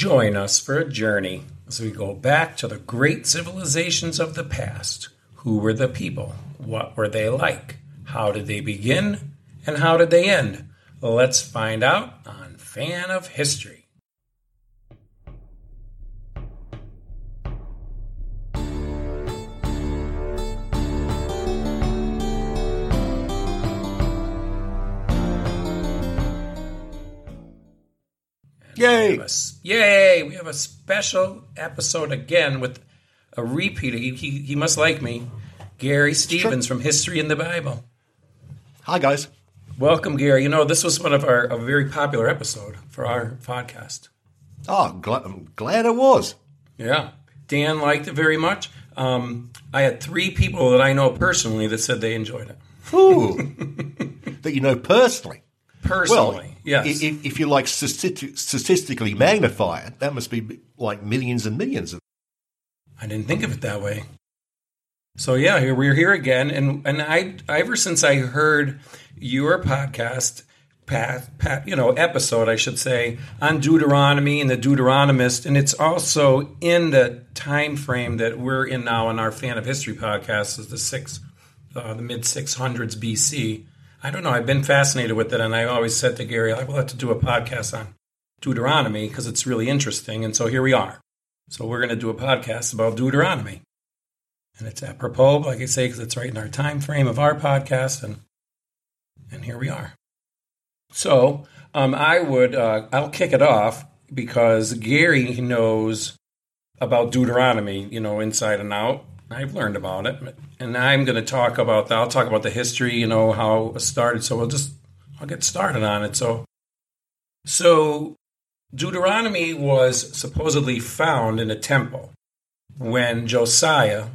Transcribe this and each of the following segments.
Join us for a journey as we go back to the great civilizations of the past. Who were the people? What were they like? How did they begin? And how did they end? Let's find out on Fan of History. Yay! We a- yay! We have a special episode again with a repeat. He, he, he must like me. Garry Stevens from History in the Bible. Hi, guys. Welcome, Garry. You know, this was one of our a very popular episode for our podcast. Oh, gl- I'm glad it was. Yeah. Dan liked it very much. Um, I had three people that I know personally that said they enjoyed it. Ooh. that you know personally. Personally, Well, yes. if, if you like stati- statistically magnify it, that must be like millions and millions of. I didn't think of it that way. So yeah, here we're here again, and and I ever since I heard your podcast, Pat, Pat, you know, episode, I should say, on Deuteronomy and the Deuteronomist, and it's also in the time frame that we're in now in our fan of history podcast, is the six, uh, the mid six hundreds BC. I don't know. I've been fascinated with it, and I always said to Garry, I will have to do a podcast on Deuteronomy because it's really interesting, and so here we are. So we're going to do a podcast about Deuteronomy. And it's apropos, like I say, because it's right in our time frame of our podcast, and and here we are. So um, I would uh, I'll kick it off because Garry knows about Deuteronomy, you know, inside and out. I've learned about it, and I'm going to talk about that. I'll talk about the history, you know, how it started. So we'll just I'll get started on it. So so Deuteronomy was supposedly found in a temple when Josiah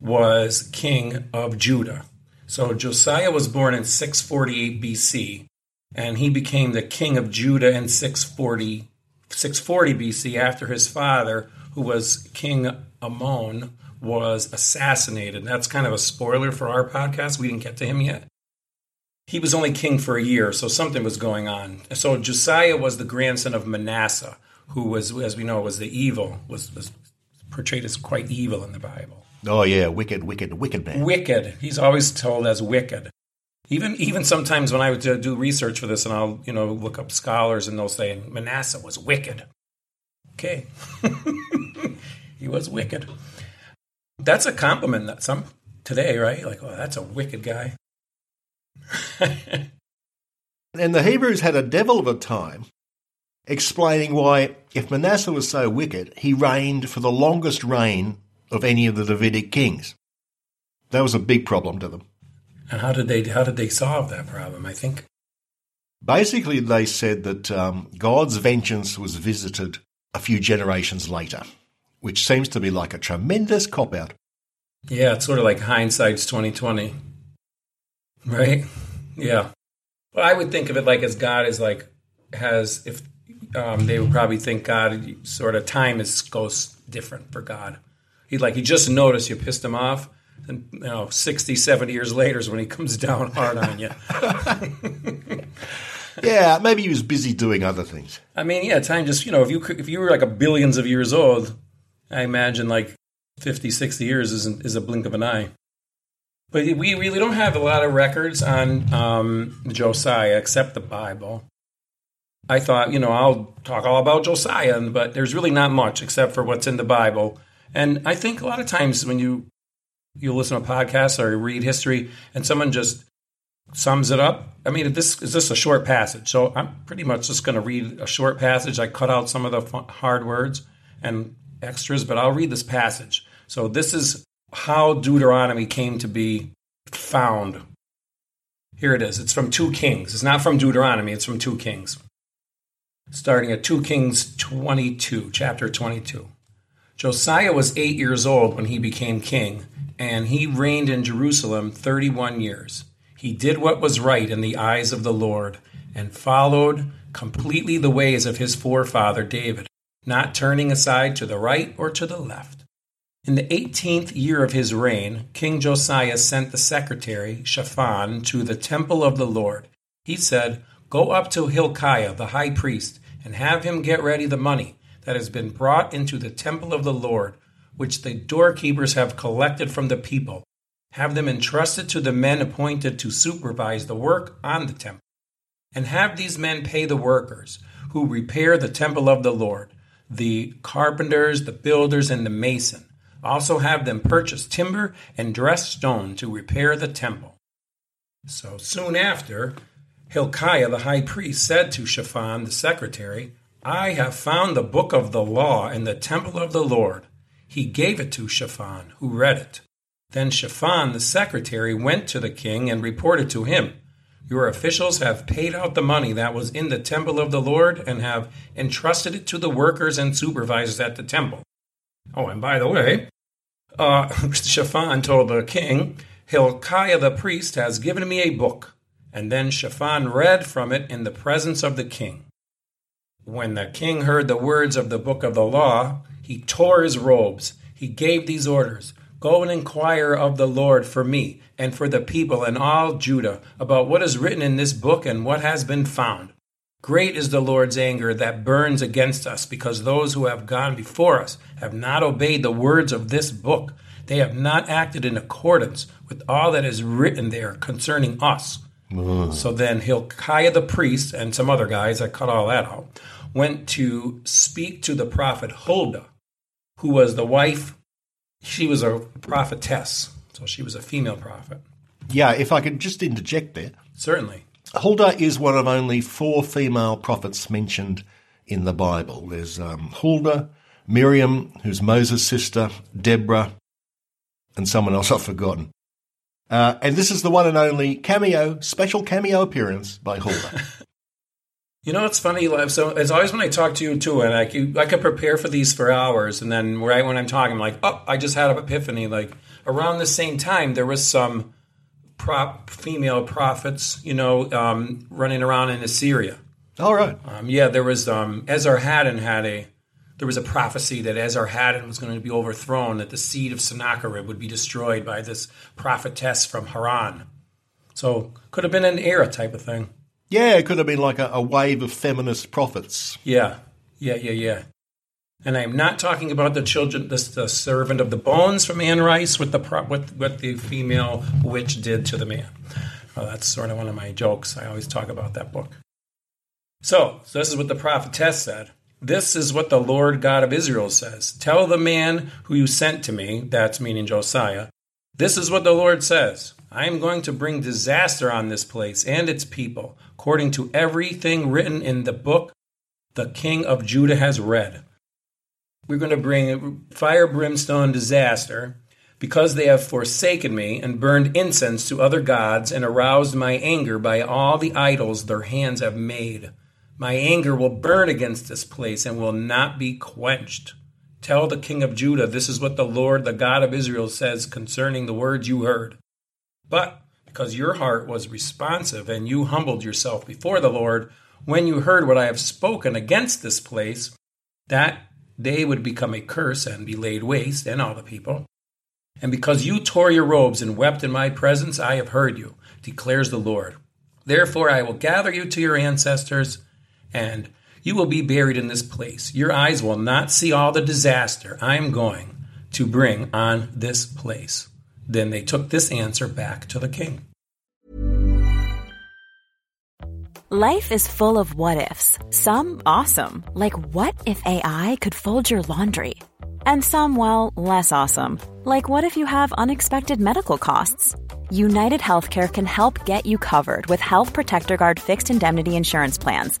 was king of Judah. So Josiah was born in 648 BC, and he became the king of Judah in 640, 640 BC after his father, who was King Amon, was assassinated. That's kind of a spoiler for our podcast. We didn't get to him yet. He was only king for a year, so something was going on. So Josiah was the grandson of Manasseh, who was, as we know, was the evil, was, was portrayed as quite evil in the Bible. Oh, yeah, wicked, wicked, wicked man. Wicked. He's always told as wicked. Even even sometimes when I would do research for this, and I'll you know look up scholars, and they'll say Manasseh was wicked. Okay, he was wicked. That's a compliment that some today, right? Like, oh, that's a wicked guy. And the Hebrews had a devil of a time explaining why, if Manasseh was so wicked, he reigned for the longest reign of any of the Davidic kings. That was a big problem to them. And how did they how did they solve that problem? I think Basically, they said that um, God's vengeance was visited a few generations later, which seems to be like a tremendous cop out. yeah, it's sort of like hindsight's twenty twenty, right? Yeah. Well, I would think of it like as God is like has if um, they would probably think God sort of time is goes different for God. He like he just noticed you pissed him off, and you know 60, 70 years later is when he comes down hard on you. Yeah, maybe he was busy doing other things. I mean, yeah, time just you know if you if you were like a billions of years old, I imagine like 50, 60 years isn't is a blink of an eye. But we really don't have a lot of records on um, Josiah except the Bible. I thought, you know, I'll talk all about Josiah, but there's really not much except for what's in the Bible. And I think a lot of times when you you listen to podcasts or read history and someone just sums it up. I mean, this is this a short passage, so I'm pretty much just going to read a short passage. I cut out some of the hard words and extras, but I'll read this passage. So this is how Deuteronomy came to be found. Here it is. It's from 2 Kings. It's not from Deuteronomy, it's from 2 Kings. Starting at 2 Kings 22, chapter 22. Josiah was 8 years old when he became king, and he reigned in Jerusalem 31 years. He did what was right in the eyes of the Lord and followed completely the ways of his forefather David, not turning aside to the right or to the left. In the eighteenth year of his reign, King Josiah sent the secretary, Shaphan, to the temple of the Lord. He said, Go up to Hilkiah, the high priest, and have him get ready the money that has been brought into the temple of the Lord, which the doorkeepers have collected from the people. Have them entrusted to the men appointed to supervise the work on the temple. And have these men pay the workers who repair the temple of the Lord, the carpenters, the builders, and the mason. Also have them purchase timber and dress stone to repair the temple. So soon after, Hilkiah the high priest said to Shaphan the secretary, I have found the book of the law in the temple of the Lord. He gave it to Shaphan, who read it. Then Shaphan the secretary went to the king and reported to him, Your officials have paid out the money that was in the temple of the Lord and have entrusted it to the workers and supervisors at the temple. Oh, and by the way, uh, Shaphan told the king, Hilkiah the priest has given me a book. And then Shaphan read from it in the presence of the king. When the king heard the words of the book of the law, he tore his robes. He gave these orders Go and inquire of the Lord for me and for the people and all Judah about what is written in this book and what has been found. Great is the Lord's anger that burns against us because those who have gone before us have not obeyed the words of this book. They have not acted in accordance with all that is written there concerning us. Mm. So then Hilkiah the priest and some other guys, I cut all that out, went to speak to the prophet Huldah, who was the wife, she was a prophetess, so she was a female prophet. Yeah, if I could just interject there. Certainly. Huldah is one of only four female prophets mentioned in the Bible. There's um, Huldah, Miriam, who's Moses' sister, Deborah, and someone else I've forgotten. Uh, and this is the one and only cameo, special cameo appearance by Huldah. You know, it's funny. Lev, So it's always when I talk to you too, and I could, I could prepare for these for hours, and then right when I'm talking, I'm like, oh, I just had an epiphany. Like around the same time, there was some prop female prophets, you know, um, running around in Assyria. All right. Um, yeah, there was um, Esarhaddon had a there was a prophecy that Esarhaddon was going to be overthrown, that the seed of Sennacherib would be destroyed by this prophetess from Haran. So could have been an era type of thing. Yeah, it could have been like a, a wave of feminist prophets. Yeah, yeah, yeah, yeah. And I'm not talking about the children, this the servant of the bones from Anne Rice with the what what the female witch did to the man. Well, that's sort of one of my jokes. I always talk about that book. So, so this is what the prophetess said. This is what the Lord God of Israel says. Tell the man who you sent to me, that's meaning Josiah, this is what the Lord says. I am going to bring disaster on this place and its people, according to everything written in the book the king of Judah has read. We're going to bring fire, brimstone, disaster, because they have forsaken me and burned incense to other gods and aroused my anger by all the idols their hands have made. My anger will burn against this place and will not be quenched. Tell the king of Judah, this is what the Lord, the God of Israel, says concerning the words you heard. But because your heart was responsive and you humbled yourself before the Lord, when you heard what I have spoken against this place, that day would become a curse and be laid waste, and all the people. And because you tore your robes and wept in my presence, I have heard you, declares the Lord. Therefore, I will gather you to your ancestors, and you will be buried in this place. Your eyes will not see all the disaster I am going to bring on this place. Then they took this answer back to the king. Life is full of what ifs, some awesome, like what if AI could fold your laundry? And some, well, less awesome, like what if you have unexpected medical costs? United Healthcare can help get you covered with Health Protector Guard fixed indemnity insurance plans.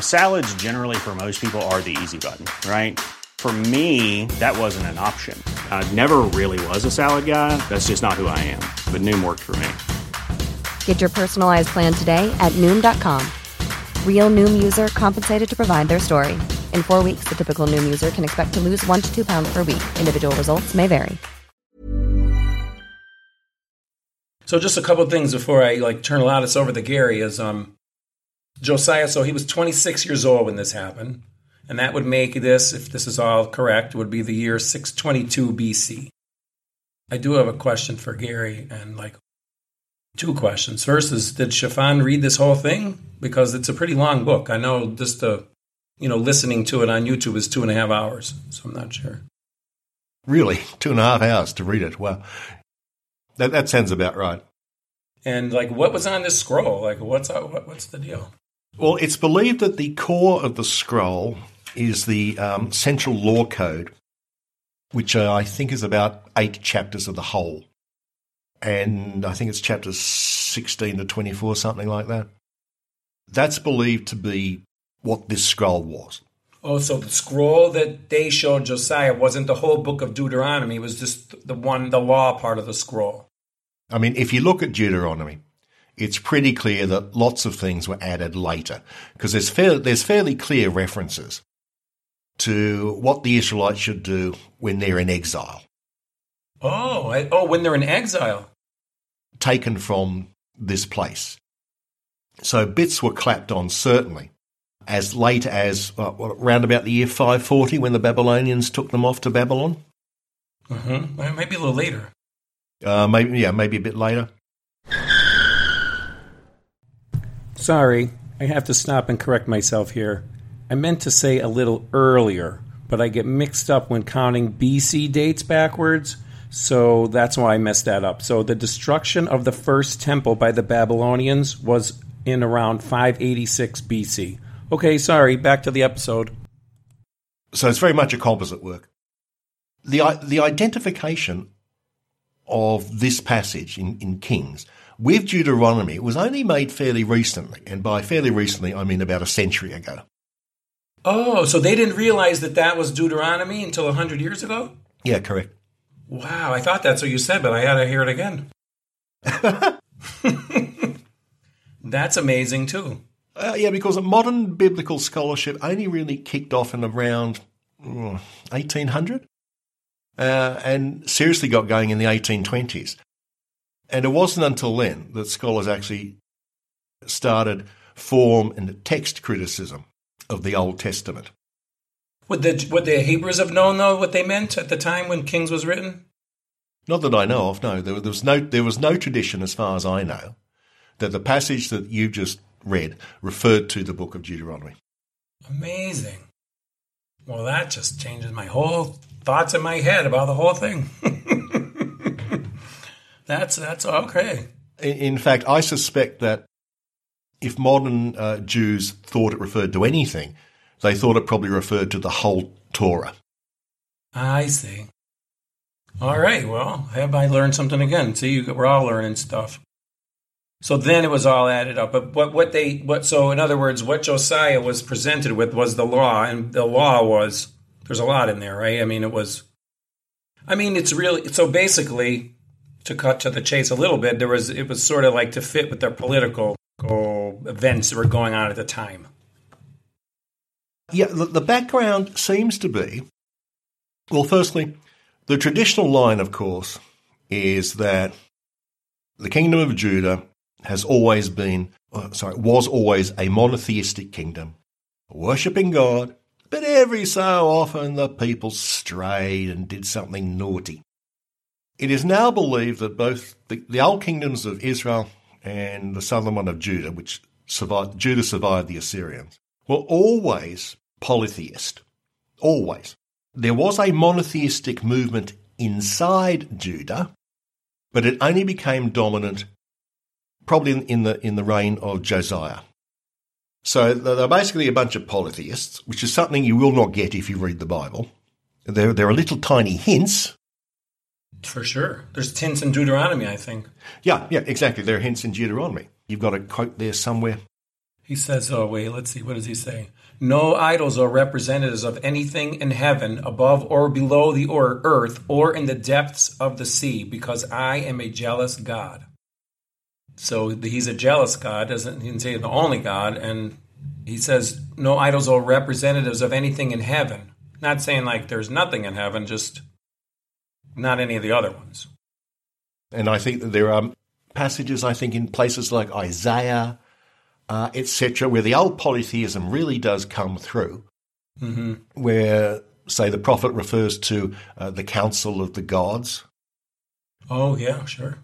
Salads, generally, for most people, are the easy button, right? For me, that wasn't an option. I never really was a salad guy. That's just not who I am. But Noom worked for me. Get your personalized plan today at Noom.com. Real Noom user compensated to provide their story. In four weeks, the typical Noom user can expect to lose one to two pounds per week. Individual results may vary. So just a couple things before I like turn a lot of this over to Garry is um Josiah, so he was 26 years old when this happened. And that would make this, if this is all correct, would be the year 622 BC. I do have a question for Garry and like two questions. First is did Shaphan read this whole thing? Because it's a pretty long book. I know just the you know, listening to it on YouTube is two and a half hours, so I'm not sure. Really? Two and a half hours to read it. Wow. That that sounds about right. And like what was on this scroll? Like what's uh, what, what's the deal? Well, it's believed that the core of the scroll is the um, central law code, which uh, I think is about eight chapters of the whole. And I think it's chapters 16 to 24, something like that. That's believed to be what this scroll was. Oh, so the scroll that they showed Josiah wasn't the whole book of Deuteronomy, it was just the one, the law part of the scroll. I mean, if you look at Deuteronomy, it's pretty clear that lots of things were added later because there's, fair, there's fairly clear references to what the Israelites should do when they're in exile. Oh, I, oh, when they're in exile. Taken from this place. So bits were clapped on, certainly, as late as uh, around about the year 540 when the Babylonians took them off to Babylon. Mm-hmm. Maybe a little later. Uh, maybe, yeah, maybe a bit later. Sorry, I have to stop and correct myself here. I meant to say a little earlier, but I get mixed up when counting BC dates backwards, so that's why I messed that up. So the destruction of the first temple by the Babylonians was in around 586 BC. Okay, sorry, back to the episode. So it's very much a composite work. The, the identification of this passage in, in Kings with Deuteronomy it was only made fairly recently, and by fairly recently, I mean about a century ago. Oh, so they didn't realize that that was Deuteronomy until 100 years ago? Yeah, correct. Wow, I thought that's what you said, but I had to hear it again. that's amazing, too. Uh, yeah, because modern biblical scholarship only really kicked off in around 1800 uh, and seriously got going in the 1820s. And it wasn't until then that scholars actually started form and text criticism of the Old Testament. Would the, would the Hebrews have known, though, what they meant at the time when Kings was written? Not that I know of, no. There, there, was no. there was no tradition, as far as I know, that the passage that you just read referred to the book of Deuteronomy. Amazing. Well, that just changes my whole thoughts in my head about the whole thing. That's that's okay. In, in fact, I suspect that if modern uh, Jews thought it referred to anything, they thought it probably referred to the whole Torah. I see. All right. Well, have I learned something again? See, you, we're all learning stuff. So then it was all added up. But what what they what so in other words, what Josiah was presented with was the law, and the law was there's a lot in there, right? I mean, it was. I mean, it's really so basically to cut to the chase a little bit. There was it was sort of like to fit with their political events that were going on at the time. Yeah, the, the background seems to be well, firstly, the traditional line, of course, is that the kingdom of Judah has always been, uh, sorry, was always a monotheistic kingdom, worshipping God, but every so often the people strayed and did something naughty. It is now believed that both the, the old kingdoms of Israel and the southern one of Judah, which survived, Judah survived the Assyrians, were always polytheist. Always. There was a monotheistic movement inside Judah, but it only became dominant probably in, the in the reign of Josiah. So they're basically a bunch of polytheists, which is something you will not get if you read the Bible. There, there are little tiny hints. For sure. There's hints in Deuteronomy, I think. Yeah, yeah, exactly. There are hints in Deuteronomy. You've got a quote there somewhere. He says, oh, wait, let's see. What does he say? No idols are representatives of anything in heaven, above or below the earth, or in the depths of the sea, because I am a jealous God. So he's a jealous God, doesn't he say the only God, and he says no idols are representatives of anything in heaven. Not saying like there's nothing in heaven, just not any of the other ones. And I think that there are passages, I think, in places like Isaiah uh, etc., where the old polytheism really does come through, mm-hmm. where, say, the prophet refers to uh, the council of the gods. Oh, yeah, sure.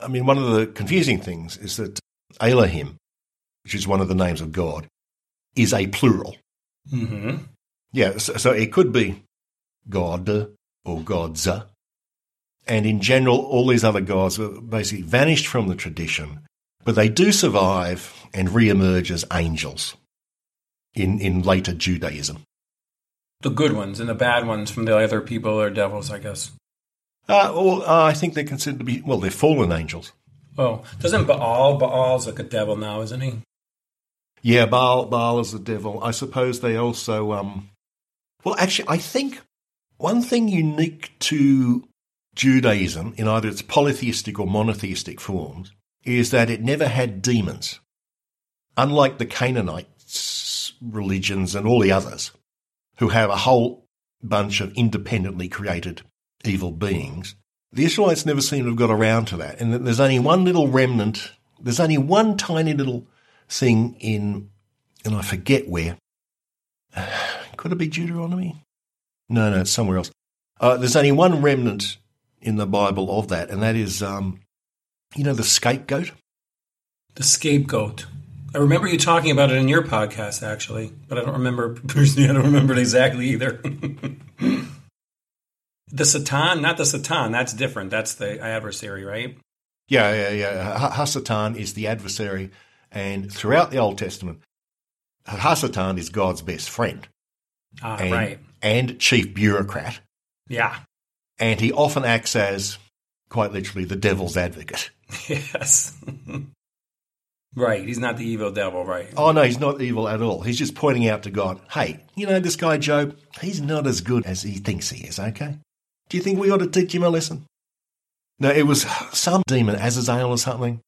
I mean, one of the confusing things is that Elohim, which is one of the names of God, is a plural. Mm-hmm. Yeah, so, so, it could be God or gods. And in general, all these other gods were basically vanished from the tradition but they do survive and re-emerge as angels in, in later Judaism. The good ones and the bad ones from the other people are devils, I guess. Uh, well, uh, I think they're considered to be, well, they're fallen angels. Oh, doesn't Baal, Baal's like a devil now, isn't he? Yeah, Baal, Baal is the devil. I suppose they also, um, well, actually, I think one thing unique to Judaism in either its polytheistic or monotheistic forms is that it never had demons. Unlike the Canaanites religions and all the others, who have a whole bunch of independently created evil beings, the Israelites never seem to have got around to that. And there's only one little remnant, there's only one tiny little thing in, and I forget where. Could it be Deuteronomy? No, no, it's somewhere else. Uh, there's only one remnant in the Bible of that, and that is um, you know, the scapegoat? The scapegoat. I remember you talking about it in your podcast, actually, but I don't remember personally. I don't remember it exactly either. the Satan, not the Satan. That's different. That's the adversary, right? Yeah, yeah, yeah. Hasatan is the adversary, and throughout the Old Testament, Hasatan is God's best friend. Ah, and, right. And chief bureaucrat. Yeah. And he often acts as, quite literally, the devil's advocate. Yes. right. He's not the evil devil, right? Oh, no, he's not evil at all. He's just pointing out to God, hey, you know, this guy Job, he's not as good as he thinks he is, okay? Do you think we ought to teach him a lesson? No, it was some demon, Azazel or something,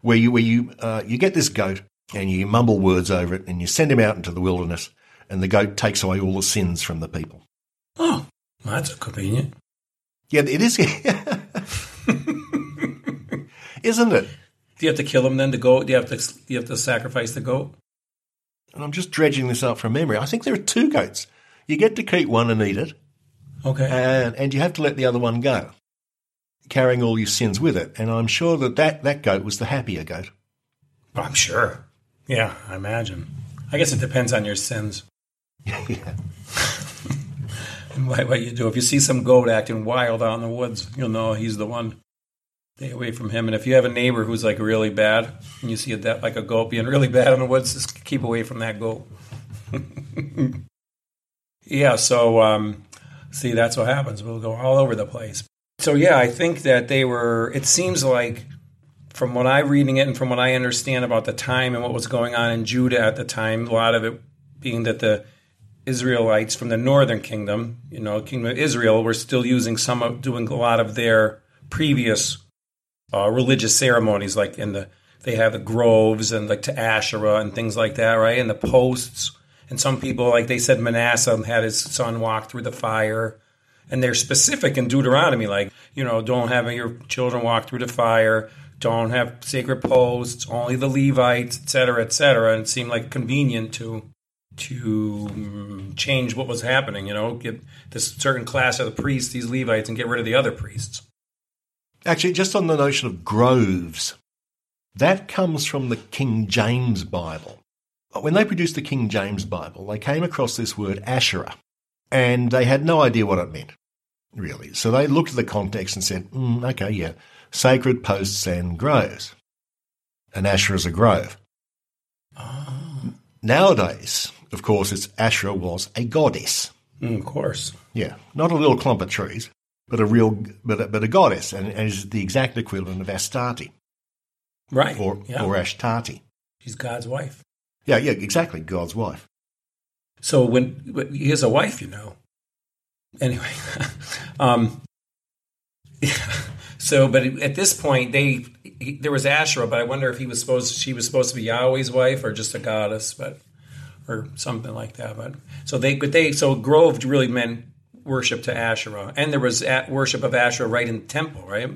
where you, where you, uh, you get this goat and you mumble words over it and you send him out into the wilderness and the goat takes away all the sins from the people. Oh, that's convenient. Yeah, it is. isn't it? Do you have to kill him then? The goat? Do you have to? Do you have to sacrifice the goat? And I'm just dredging this up from memory. I think there are two goats. You get to keep one and eat it. Okay. And and you have to let the other one go, carrying all your sins with it. And I'm sure that that, that goat was the happier goat. I'm sure. Yeah, I imagine. I guess it depends on your sins. Yeah. And what, what you do. If you see some goat acting wild out in the woods, you'll know he's the one. Stay away from him. And if you have a neighbor who's like really bad, and you see a de- like a goat being really bad in the woods, just keep away from that goat. yeah. So um, see, that's what happens. We'll go all over the place. So yeah, I think that they were. It seems like from what I'm reading it and from what I understand about the time and what was going on in Judah at the time, a lot of it being that the Israelites from the northern kingdom, you know, kingdom of Israel, were still using some of doing a lot of their previous uh, religious ceremonies, like in the they have the groves and like to Asherah and things like that, right? And the posts. And some people, like they said, Manasseh had his son walk through the fire. And they're specific in Deuteronomy, like, you know, don't have your children walk through the fire, don't have sacred posts, only the Levites, et cetera, et cetera. And it seemed like convenient to to um, change what was happening, you know, get this certain class of the priests, these Levites, and get rid of the other priests. Actually, just on the notion of groves, that comes from the King James Bible. When they produced the King James Bible, they came across this word Asherah, and they had no idea what it meant, really. So they looked at the context and said, mm, okay, yeah, sacred posts and groves. An Asherah is a grove. Oh. Nowadays, of course, it's Asherah was a goddess. Mm, of course. Yeah, not a little clump of trees, but a real, but a, but a goddess, and, and is the exact equivalent of Astarte Right. or yeah. or Ashtarte. She's God's wife. Yeah, yeah, exactly, God's wife. So when he has a wife, you know. Anyway, um, yeah. So, but at this point, they he, there was Asherah, but I wonder if he was supposed she was supposed to be Yahweh's wife or just a goddess, but or something like that. But so they, but they, so Grove really meant worship to Asherah, and there was at worship of Asherah right in the temple, right?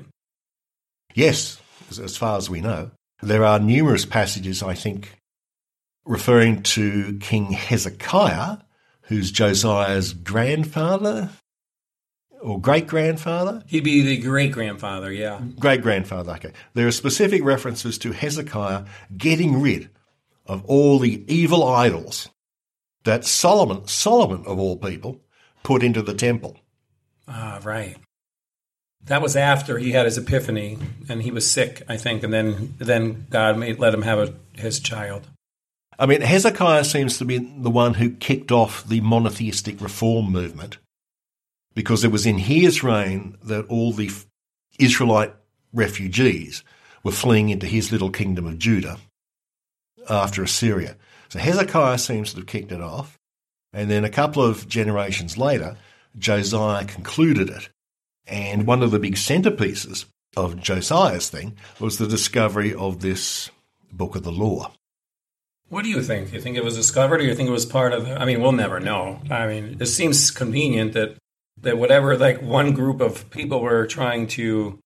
Yes, as, as far as we know, there are numerous passages. I think referring to King Hezekiah, who's Josiah's grandfather or great grandfather. He'd be the great grandfather, yeah. Great grandfather, okay. There are specific references to Hezekiah getting rid of all the evil idols that Solomon, Solomon of all people, put into the temple. Ah, right. That was after he had his epiphany, and he was sick, I think, and then then God made, let him have a, his child. I mean, Hezekiah seems to be the one who kicked off the monotheistic reform movement because it was in his reign that all the Israelite refugees were fleeing into his little kingdom of Judah after Assyria. So Hezekiah seems to have kicked it off. And then a couple of generations later, Josiah concluded it. And one of the big centerpieces of Josiah's thing was the discovery of this book of the law. What do you think? You think it was discovered, or you think it was part of? I mean, we'll never know. I mean, it seems convenient that that whatever like one group of people were trying to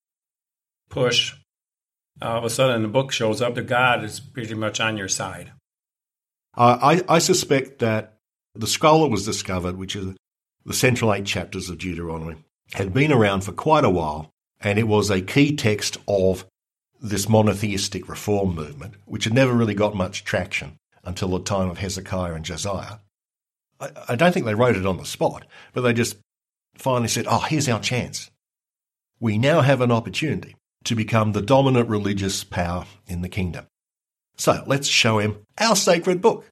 push, all of a sudden the book shows up. The God is pretty much on your side. Uh, I, I suspect that the scroll that was discovered, which is the central eight chapters of Deuteronomy, had been around for quite a while, and it was a key text of this monotheistic reform movement, which had never really got much traction until the time of Hezekiah and Josiah. I, I don't think they wrote it on the spot, but they just finally said, oh, here's our chance. We now have an opportunity to become the dominant religious power in the kingdom. So let's show him our sacred book.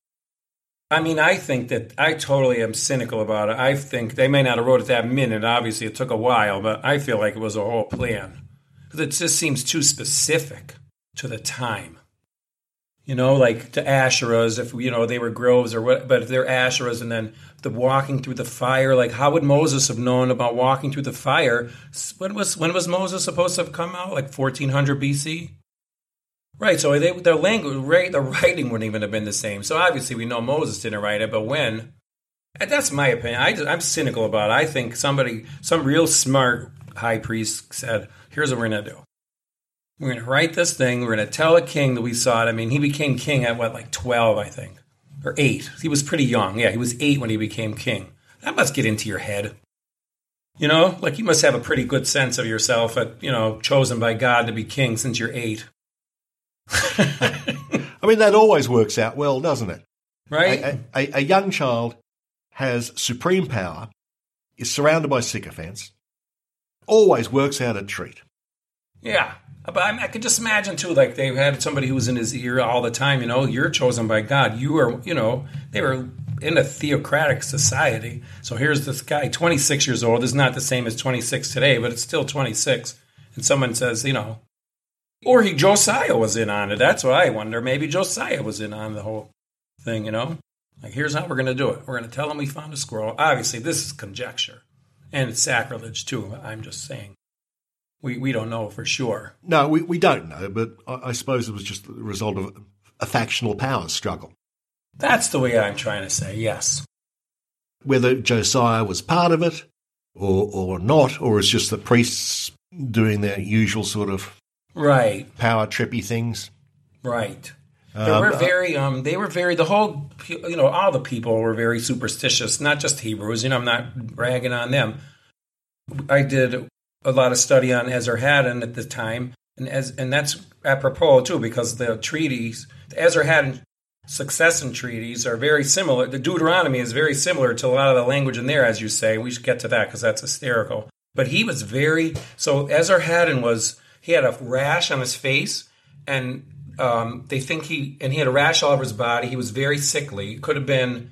I mean, I think that I totally am cynical about it. I think they may not have wrote it that minute. Obviously, it took a while, but I feel like it was a whole plan. It just seems too specific to the time. You know, like to Asherahs, if you know they were groves or what, but if they're Asherahs, and then the walking through the fire, like how would Moses have known about walking through the fire? When was when was Moses supposed to have come out? Like fourteen hundred BC. Right. So they, their language, right, the writing wouldn't even have been the same. So obviously we know Moses didn't write it, but when? Uh, that's my opinion. I I'm cynical about it. I think somebody, some real smart high priest said, "Here's what we're to do. We're going to write this thing. We're going to tell a king that we saw it. I mean, he became king at what, like 12, I think, or eight. He was pretty young. Yeah, he was eight when he became king. That must get into your head. You know, like you must have a pretty good sense of yourself at, you know, chosen by God to be king since you're eight. I mean, that always works out well, doesn't it? Right? A, a, a young child has supreme power, is surrounded by sycophants, always works out a treat. Yeah. But I, I could just imagine too, like they had somebody who was in his ear all the time. You know, you're chosen by God. You are, you know, they were in a theocratic society. So here's this guy, 26 years old, is not the same as 26 today, but it's still 26. And someone says, you know, or he Josiah was in on it. That's what I wonder. Maybe Josiah was in on the whole thing. You know, like here's how we're going to do it. We're going to tell him we found a squirrel. Obviously, this is conjecture, and it's sacrilege too. I'm just saying we, we don't know for sure. No, we, we don't know, but I, I suppose it was just the result of a factional power struggle. That's the way I'm trying to say, yes. Whether Josiah was part of it or, or not, or it's just the priests doing their usual sort of right power trippy things. Right. They were uh, very, um, they were very, the whole, you know, all the people were very superstitious, not just Hebrews. You know, I'm not bragging on them. I did a lot of study on Esarhaddon at the time, and as and that's apropos too because the treaties, the Esarhaddon succession treaties are very similar. The Deuteronomy is very similar to a lot of the language in there, as you say. We should get to that because that's hysterical. But he was very so. Esarhaddon was he had a rash on his face, and um, they think he and he had a rash all over his body. He was very sickly. Could have been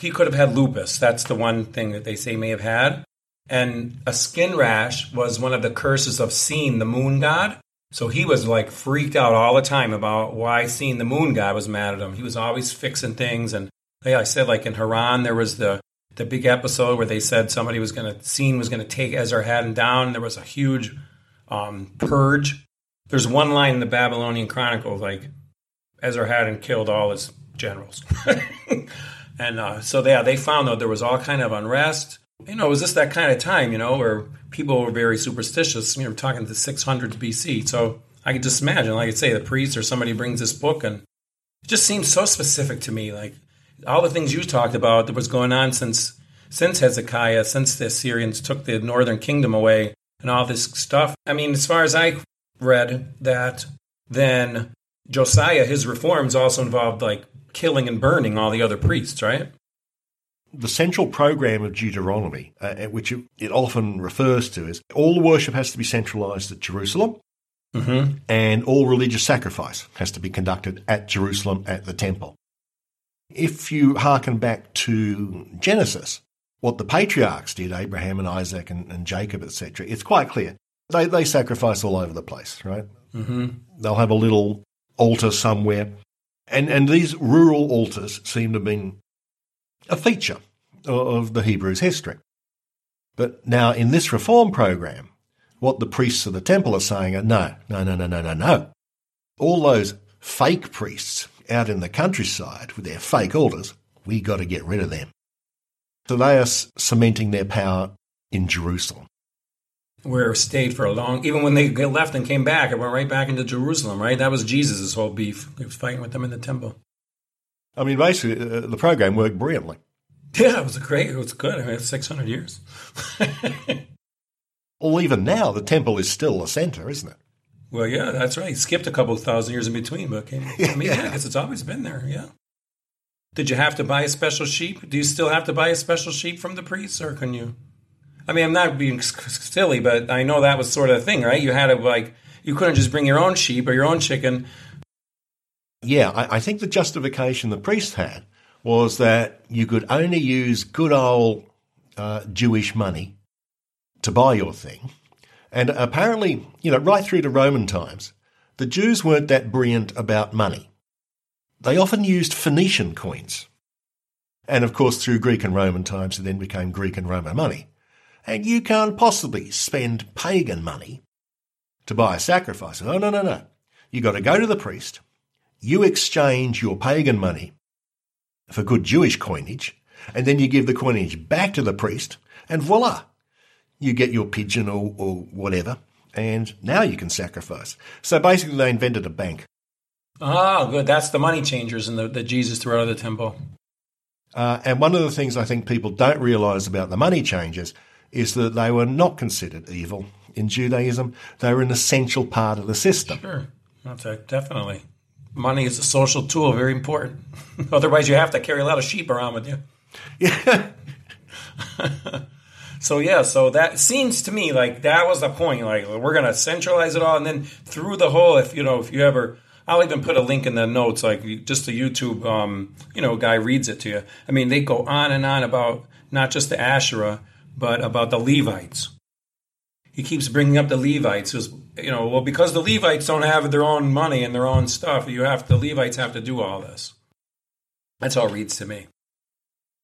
he could have had lupus. That's the one thing that they say may have had. And a skin rash was one of the curses of Sin, the moon god. So he was like freaked out all the time about why Sin, the moon god, was mad at him. He was always fixing things. And like I said, like in Haran, there was the the big episode where they said somebody was going to, Sin was going to take Ezra Esarhaddon down. There was a huge um, purge. There's one line in the Babylonian Chronicles like Ezra Esarhaddon killed all his generals. and uh, so yeah, they found that there was all kind of unrest you know, it was just that kind of time, you know, where people were very superstitious. You know, we're talking the 600s BC. So I could just imagine, like I say, the priest or somebody brings this book, and it just seems so specific to me. Like all the things you talked about that was going on since since Hezekiah, since the Assyrians took the northern kingdom away, and all this stuff. I mean, as far as I read that, then Josiah, his reforms also involved like killing and burning all the other priests, right? The central program of Deuteronomy, uh, which it, often refers to, is all the worship has to be centralized at Jerusalem, mm-hmm. and all religious sacrifice has to be conducted at Jerusalem at the temple. If you hearken back to Genesis, what the patriarchs did, Abraham and Isaac and, and Jacob, etc., it's quite clear. They, they sacrifice all over the place, right? Mm-hmm. They'll have a little altar somewhere. And, and these rural altars seem to have been a feature of the Hebrews' history. But now, in this reform program, what the priests of the temple are saying are no, no, no, no, no, no, no. All those fake priests out in the countryside with their fake altars, we got to get rid of them. So they are cementing their power in Jerusalem. Where it stayed for a long, even when they left and came back, it went right back into Jerusalem, right? That was Jesus' whole beef. He was fighting with them in the temple. I mean, basically, uh, the program worked brilliantly. Yeah, it was great. It was good. I mean, it's 600 years. well, even now, the temple is still the center, isn't it? Well, yeah, that's right. It skipped a couple thousand years in between, but I mean, yeah, yeah I guess it's always been there. Yeah. Did you have to buy a special sheep? Do you still have to buy a special sheep from the priests, or can you? I mean, I'm not being silly, but I know that was sort of the thing, right? You had to like, you couldn't just bring your own sheep or your own chicken yeah, I, I think the justification the priest had was that you could only use good old uh, Jewish money to buy your thing. And apparently, you know, right through to Roman times, the Jews weren't that brilliant about money. They often used Phoenician coins. And of course, through Greek and Roman times, it then became Greek and Roman money. And you can't possibly spend pagan money to buy a sacrifice. No, no, no, no. You've got to go to the priest you exchange your pagan money for good Jewish coinage, and then you give the coinage back to the priest, and voila, you get your pigeon or, or whatever, and now you can sacrifice. So basically, they invented a bank. Ah, good. That's the money changers and the, that Jesus threw out of the temple. Uh, and one of the things I think people don't realize about the money changers is that they were not considered evil in Judaism. They were an essential part of the system. Sure. That's a, definitely money is a social tool, very important. Otherwise, you have to carry a lot of sheep around with you. Yeah. So yeah, so that seems to me like that was the point. Like we're gonna centralize it all, and then through the whole, if you know, if you ever, I'll even put a link in the notes, like just the YouTube, um, you know, guy reads it to you. I mean, they go on and on about not just the Asherah, but about the Levites. He keeps bringing up the Levites, who's you know, well, because the Levites don't have their own money and their own stuff, you have the Levites have to do all this. That's all it reads to me.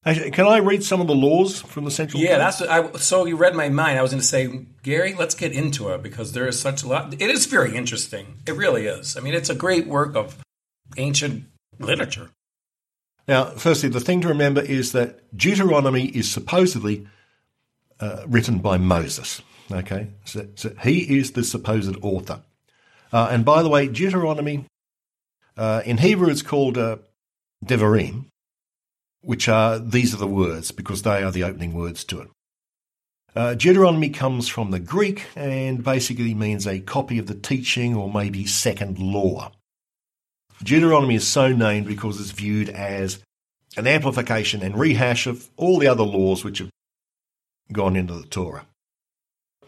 Actually, can I read some of the laws from the central? Yeah, Code? that's I. So you read my mind. I was going to say, Garry, let's get into it because there is such a lot. It is very interesting. It really is. I mean, it's a great work of ancient literature. Now, firstly, the thing to remember is that Deuteronomy is supposedly uh, written by Moses. Okay, so, so, he is the supposed author. Uh, and by the way, Deuteronomy uh, in Hebrew it's called uh, Devarim, which are these are the words because they are the opening words to it. Uh, Deuteronomy comes from the Greek and basically means a copy of the teaching or maybe second law. Deuteronomy is so named because it's viewed as an amplification and rehash of all the other laws which have gone into the Torah.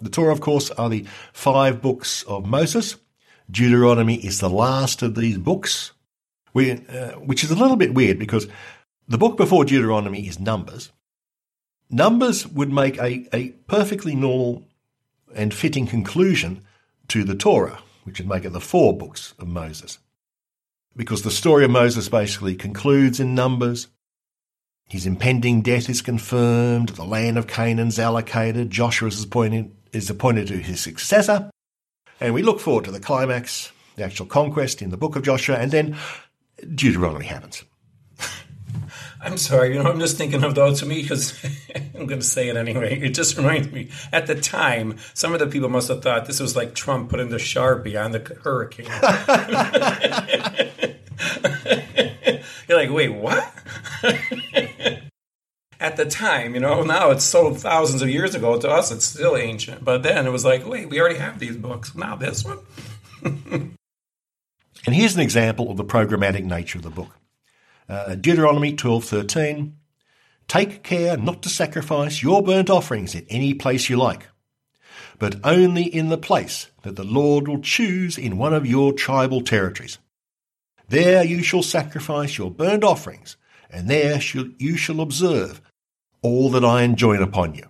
The Torah, of course, are the five books of Moses. Deuteronomy is the last of these books, uh, which is a little bit weird because the book before Deuteronomy is Numbers. Numbers would make a, a perfectly normal and fitting conclusion to the Torah, which would make it the four books of Moses. Because the story of Moses basically concludes in Numbers. His impending death is confirmed, the land of Canaan's allocated, Joshua is appointed, is appointed to his successor, and we look forward to the climax, the actual conquest in the book of Joshua, and then Deuteronomy happens. I'm sorry, you know, I'm just thinking of those to me because I'm going to say it anyway. It just reminds me, at the time, some of the people must have thought this was like Trump putting the Sharpie on the hurricane. You're like, wait, what? At the time, you know, now it's so thousands of years ago. To us, it's still ancient. But then it was like, wait, we already have these books. Now this one? and here's an example of the programmatic nature of the book. Uh, Deuteronomy 12:13 Take care not to sacrifice your burnt offerings in any place you like, but only in the place that the Lord will choose in one of your tribal territories. There you shall sacrifice your burnt offerings, and there you shall observe all that I enjoin upon you.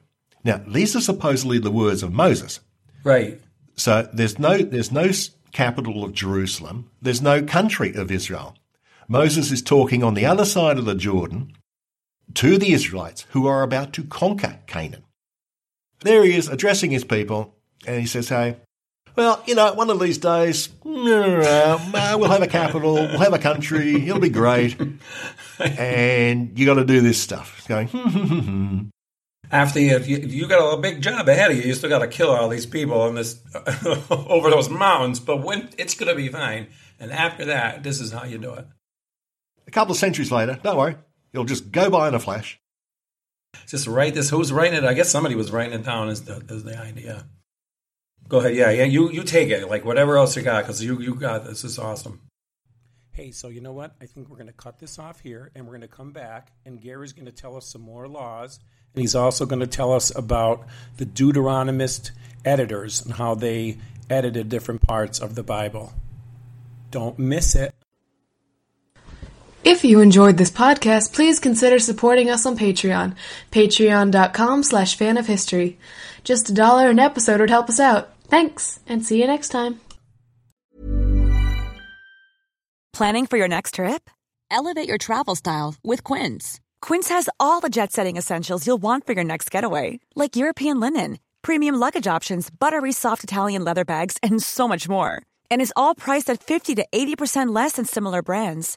Now, these are supposedly the words of Moses. Right. So there's no there's no capital of Jerusalem. There's no country of Israel. Moses is talking on the other side of the Jordan to the Israelites who are about to conquer Canaan. There he is addressing his people, and he says, Hey, well, you know, one of these days, we'll have a capital, we'll have a country, it'll be great, and you got to do this stuff. It's going, hmm, hmm, hmm, after you, you got a big job ahead of you, you still got to kill all these people on this over those mountains. But when it's going to be fine, and after that, this is how you do it. A couple of centuries later, don't worry, you'll just go by in a flash. Just write this. Who's writing it? I guess somebody was writing it down as the, as the idea. Go ahead. Yeah, yeah. You you take it. Like whatever else you got, because you you got this. Is awesome. Hey, so you know what? I think we're going to cut this off here, and we're going to come back, and Garry's going to tell us some more laws, and he's also going to tell us about the Deuteronomist editors and how they edited different parts of the Bible. Don't miss it. If you enjoyed this podcast, please consider supporting us on Patreon. Patreon.com slash fan of history. Just a dollar an episode would help us out. Thanks, and see you next time. Planning for your next trip? Elevate your travel style with Quince. Quince has all the jet setting essentials you'll want for your next getaway, like European linen, premium luggage options, buttery soft Italian leather bags, and so much more. And is all priced at 50 to 80% less than similar brands.